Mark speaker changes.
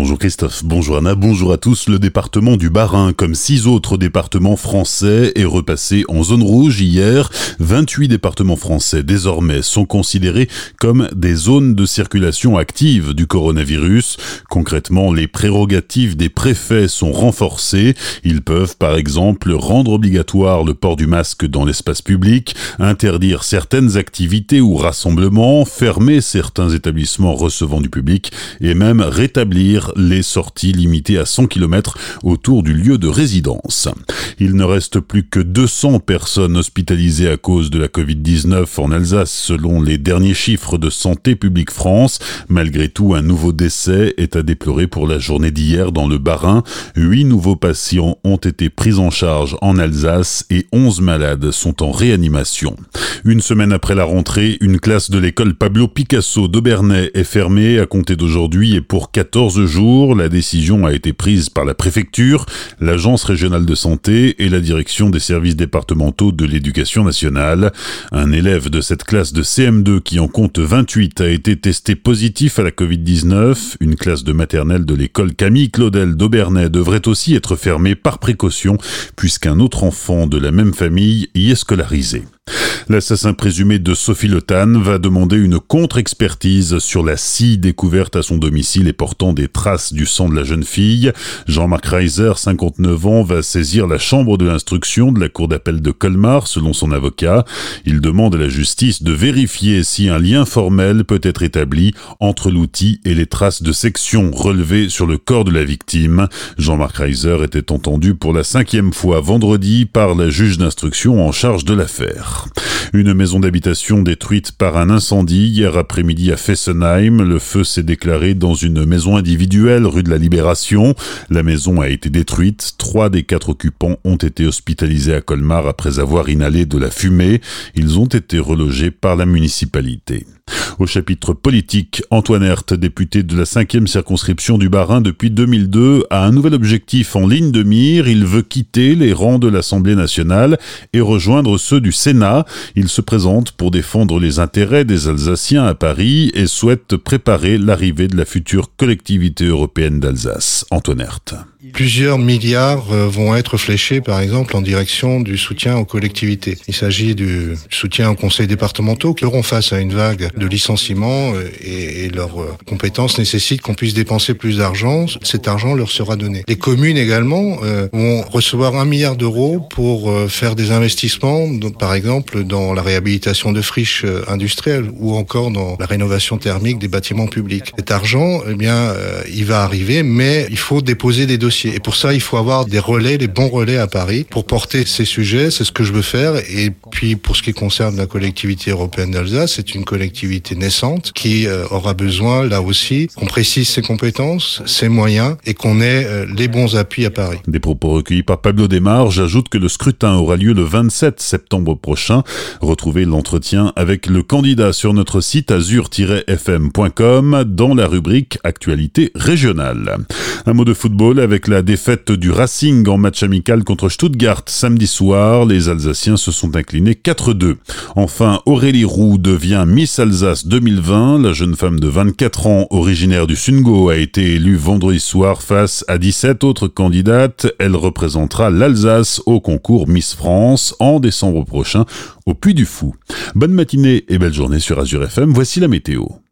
Speaker 1: Bonjour Christophe, bonjour Anna, bonjour à tous. Le département du Bas-Rhin, comme six autres départements français, est repassé en zone rouge hier. 28 départements français désormais sont considérés comme des zones de circulation active du coronavirus. Concrètement, les prérogatives des préfets sont renforcées. Ils peuvent par exemple rendre obligatoire le port du masque dans l'espace public, interdire certaines activités ou rassemblements, fermer certains établissements recevant du public et même rétablir les sorties limitées à 100 km autour du lieu de résidence. Il ne reste plus que 200 personnes hospitalisées à cause de la Covid-19 en Alsace selon les derniers chiffres de Santé publique France. Malgré tout, un nouveau décès est à déplorer pour la journée d'hier dans le Bas-Rhin. Huit nouveaux patients ont été pris en charge en Alsace et 11 malades sont en réanimation. Une semaine après la rentrée, une classe de l'école Pablo Picasso d'Aubernay est fermée à compter d'aujourd'hui et pour 14 jours. La décision a été prise par la préfecture, l'agence régionale de santé et la direction des services départementaux de l'éducation nationale. Un élève de cette classe de CM2 qui en compte 28 a été testé positif à la Covid-19. Une classe de maternelle de l'école Camille Claudel d'Aubernay devrait aussi être fermée par précaution puisqu'un autre enfant de la même famille y est scolarisé. L'assassin présumé de Sophie Le va demander une contre-expertise sur la scie découverte à son domicile et portant des traces du sang de la jeune fille. Jean-Marc Reiser, 59 ans, va saisir la chambre de l'instruction de la cour d'appel de Colmar, selon son avocat. Il demande à la justice de vérifier si un lien formel peut être établi entre l'outil et les traces de section relevées sur le corps de la victime. Jean-Marc Reiser était entendu pour la cinquième fois vendredi par la juge d'instruction en charge de l'affaire. Une maison d'habitation détruite par un incendie hier après-midi à Fessenheim. Le feu s'est déclaré dans une maison individuelle rue de la Libération. La maison a été détruite. Trois des quatre occupants ont été hospitalisés à Colmar après avoir inhalé de la fumée. Ils ont été relogés par la municipalité. Au chapitre politique, Antoine Herth, député de la cinquième circonscription du Bas-Rhin depuis 2002, a un nouvel objectif en ligne de mire. Il veut quitter les rangs de l'Assemblée nationale et rejoindre ceux du Sénat. Il se présente pour défendre les intérêts des Alsaciens à Paris et souhaite préparer l'arrivée de la future collectivité européenne d'Alsace. Antoine Herth.
Speaker 2: Plusieurs milliards euh, vont être fléchés, par exemple, en direction du soutien aux collectivités. Il s'agit du soutien aux conseils départementaux qui auront face à une vague de licenciements euh, et, leurs euh, compétences nécessitent qu'on puisse dépenser plus d'argent. Cet argent leur sera donné. Les communes également vont recevoir un milliard d'euros pour faire des investissements, par exemple dans la réhabilitation de friches industrielles ou encore dans la rénovation thermique des bâtiments publics. Cet argent, eh bien, il va arriver, mais il faut déposer des dossiers et pour ça, il faut avoir des relais, les bons relais à Paris pour porter ces sujets. C'est ce que je veux faire. Et puis, pour ce qui concerne la collectivité européenne d'Alsace, c'est une collectivité naissante qui euh, aura besoin, là aussi, qu'on précise ses compétences, ses moyens et qu'on ait euh, les bons appuis à Paris.
Speaker 1: Des propos recueillis par Pablo Desmar. J'ajoute que le scrutin aura lieu le 27 septembre prochain. Retrouvez l'entretien avec le candidat sur notre site azur-fm.com dans la rubrique Actualité régionale. Un mot de football avec la défaite du Racing en match amical contre Stuttgart samedi soir. Les Alsaciens se sont inclinés 4-2. Enfin, Aurélie Roux devient Miss Alsace 2020. La jeune femme de 24 ans, originaire du Sungo, a été élue vendredi soir face à 17 autres candidates. Elle représentera l'Alsace au concours Miss France en décembre prochain au Puy du Fou. Bonne matinée et belle journée sur Azure FM. Voici la météo.